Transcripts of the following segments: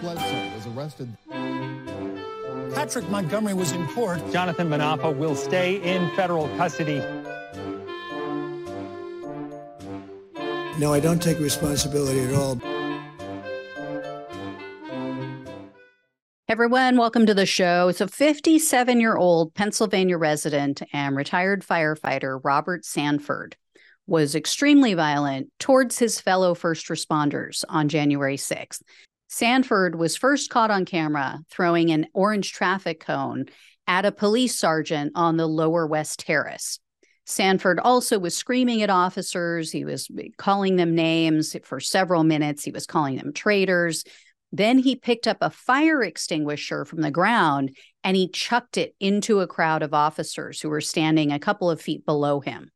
Bledsoe was arrested. Patrick Montgomery was in court. Jonathan Munafo will stay in federal custody. No, I don't take responsibility at all. Everyone, welcome to the show. So, 57 year old Pennsylvania resident and retired firefighter Robert Sanford was extremely violent towards his fellow first responders on January 6th. Sanford was first caught on camera throwing an orange traffic cone at a police sergeant on the Lower West Terrace. Sanford also was screaming at officers. He was calling them names for several minutes. He was calling them traitors. Then he picked up a fire extinguisher from the ground and he chucked it into a crowd of officers who were standing a couple of feet below him.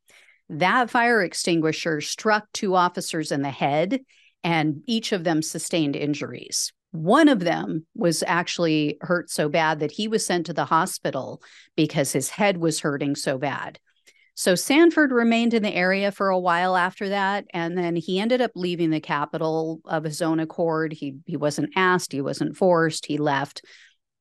That fire extinguisher struck two officers in the head, and each of them sustained injuries. One of them was actually hurt so bad that he was sent to the hospital because his head was hurting so bad. So Sanford remained in the area for a while after that, and then he ended up leaving the Capitol of his own accord. He he wasn't asked, he wasn't forced, he left.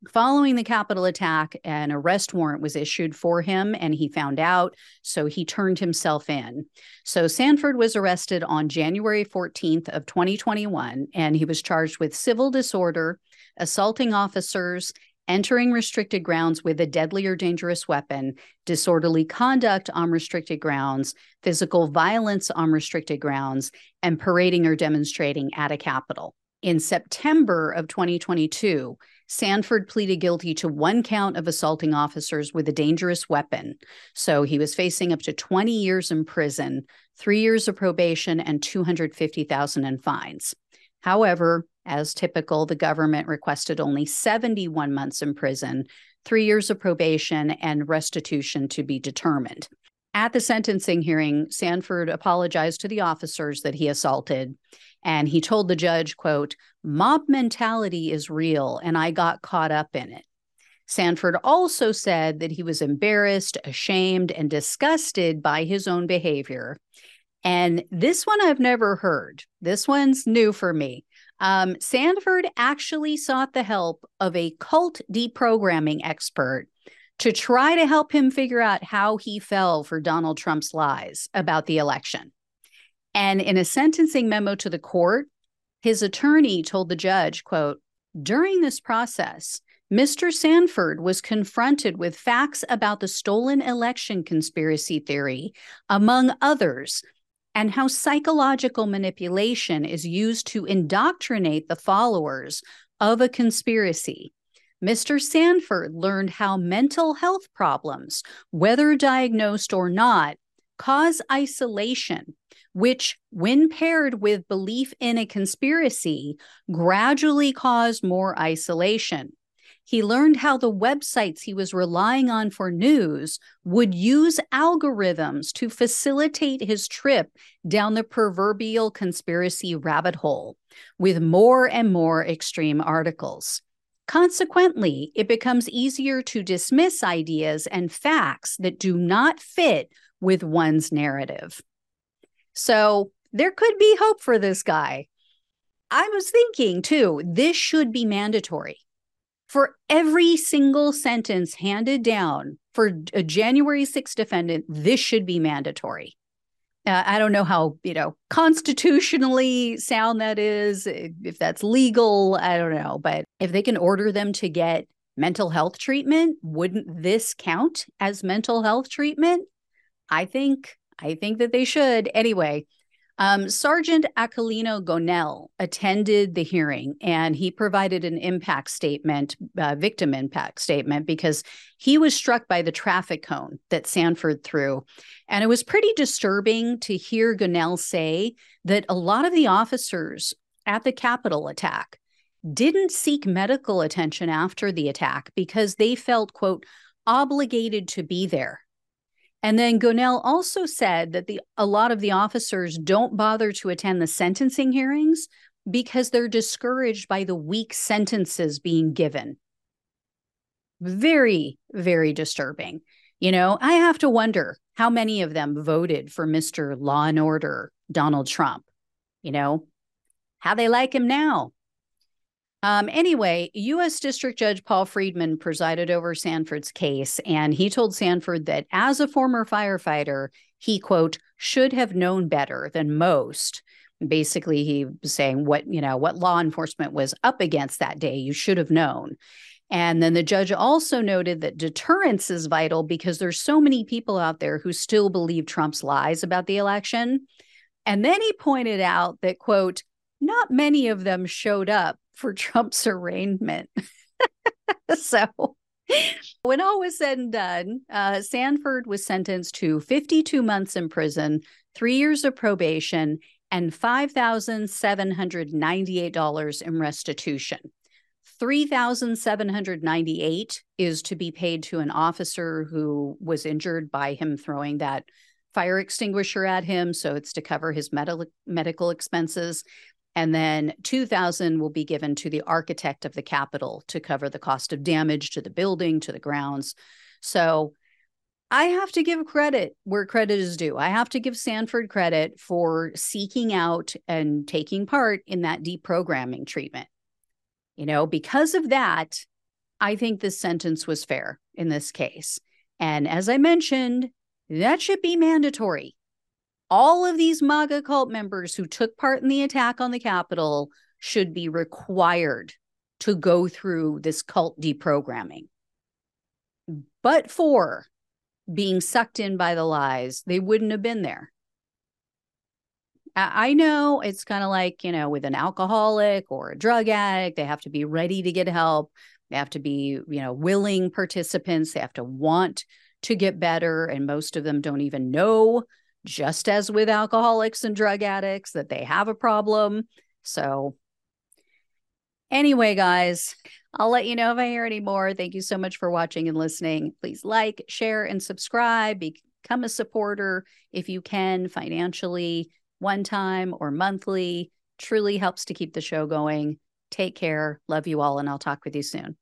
Following the Capitol attack, an arrest warrant was issued for him, and he found out, so he turned himself in. So Sanford was arrested on January 14th of 2021, and he was charged with civil disorder, assaulting officers, entering restricted grounds with a deadly or dangerous weapon, disorderly conduct on restricted grounds, physical violence on restricted grounds, and parading or demonstrating at a Capitol. In September of 2022, Sanford pleaded guilty to one count of assaulting officers with a dangerous weapon. So he was facing up to 20 years in prison, three years of probation, and 250,000 in fines. However, as typical, the government requested only 71 months in prison, three years of probation, and restitution to be determined. At the sentencing hearing, Sanford apologized to the officers that he assaulted, and he told the judge, quote, mob mentality is real, and I got caught up in it. Sanford also said that he was embarrassed, ashamed, and disgusted by his own behavior. And this one I've never heard. This one's new for me. Um, Sanford actually sought the help of a cult deprogramming expert to try to help him figure out how he fell for Donald Trump's lies about the election. And in a sentencing memo to the court, his attorney told the judge, quote, during this process, Mr. Sanford was confronted with facts about the stolen election conspiracy theory, among others, and how psychological manipulation is used to indoctrinate the followers of a conspiracy. Mr. Sanford learned how mental health problems, whether diagnosed or not, cause isolation, which, when paired with belief in a conspiracy, gradually caused more isolation. He learned how the websites he was relying on for news would use algorithms to facilitate his trip down the proverbial conspiracy rabbit hole with more and more extreme articles. Consequently, it becomes easier to dismiss ideas and facts that do not fit with one's narrative. So, there could be hope for this guy. I was thinking too, this should be mandatory for every single sentence handed down for a January 6th defendant, this should be mandatory. Uh, I don't know how, you know, constitutionally sound that is, if that's legal, I don't know. But if they can order them to get mental health treatment, wouldn't this count as mental health treatment? I think I think that they should. Anyway, um, Sergeant Aquilino Gonell attended the hearing and he provided an impact statement, uh, victim impact statement, because he was struck by the traffic cone that Sanford threw. And it was pretty disturbing to hear Gonell say that a lot of the officers at the Capitol attack didn't seek medical attention after the attack because they felt, quote, obligated to be there and then Gonell also said that the a lot of the officers don't bother to attend the sentencing hearings because they're discouraged by the weak sentences being given. Very, very disturbing. You know, I have to wonder how many of them voted for Mr. Law and Order Donald Trump. You know, how they like him now. Um, anyway, U.S. District Judge Paul Friedman presided over Sanford's case, and he told Sanford that as a former firefighter, he, quote, should have known better than most. Basically, he was saying what, you know, what law enforcement was up against that day, you should have known. And then the judge also noted that deterrence is vital because there's so many people out there who still believe Trump's lies about the election. And then he pointed out that, quote, not many of them showed up for Trump's arraignment. so, when all was said and done, uh, Sanford was sentenced to 52 months in prison, three years of probation, and $5,798 in restitution. 3798 is to be paid to an officer who was injured by him throwing that fire extinguisher at him so it's to cover his med- medical expenses and then 2000 will be given to the architect of the capitol to cover the cost of damage to the building to the grounds. So i have to give credit where credit is due. I have to give sanford credit for seeking out and taking part in that deprogramming treatment. You know because of that i think this sentence was fair in this case. And as i mentioned that should be mandatory all of these MAGA cult members who took part in the attack on the Capitol should be required to go through this cult deprogramming. But for being sucked in by the lies, they wouldn't have been there. I know it's kind of like, you know, with an alcoholic or a drug addict, they have to be ready to get help. They have to be, you know, willing participants. They have to want to get better. And most of them don't even know just as with alcoholics and drug addicts, that they have a problem. So, anyway, guys, I'll let you know if I hear any more. Thank you so much for watching and listening. Please like, share, and subscribe. Become a supporter if you can financially, one time or monthly. Truly helps to keep the show going. Take care. Love you all, and I'll talk with you soon.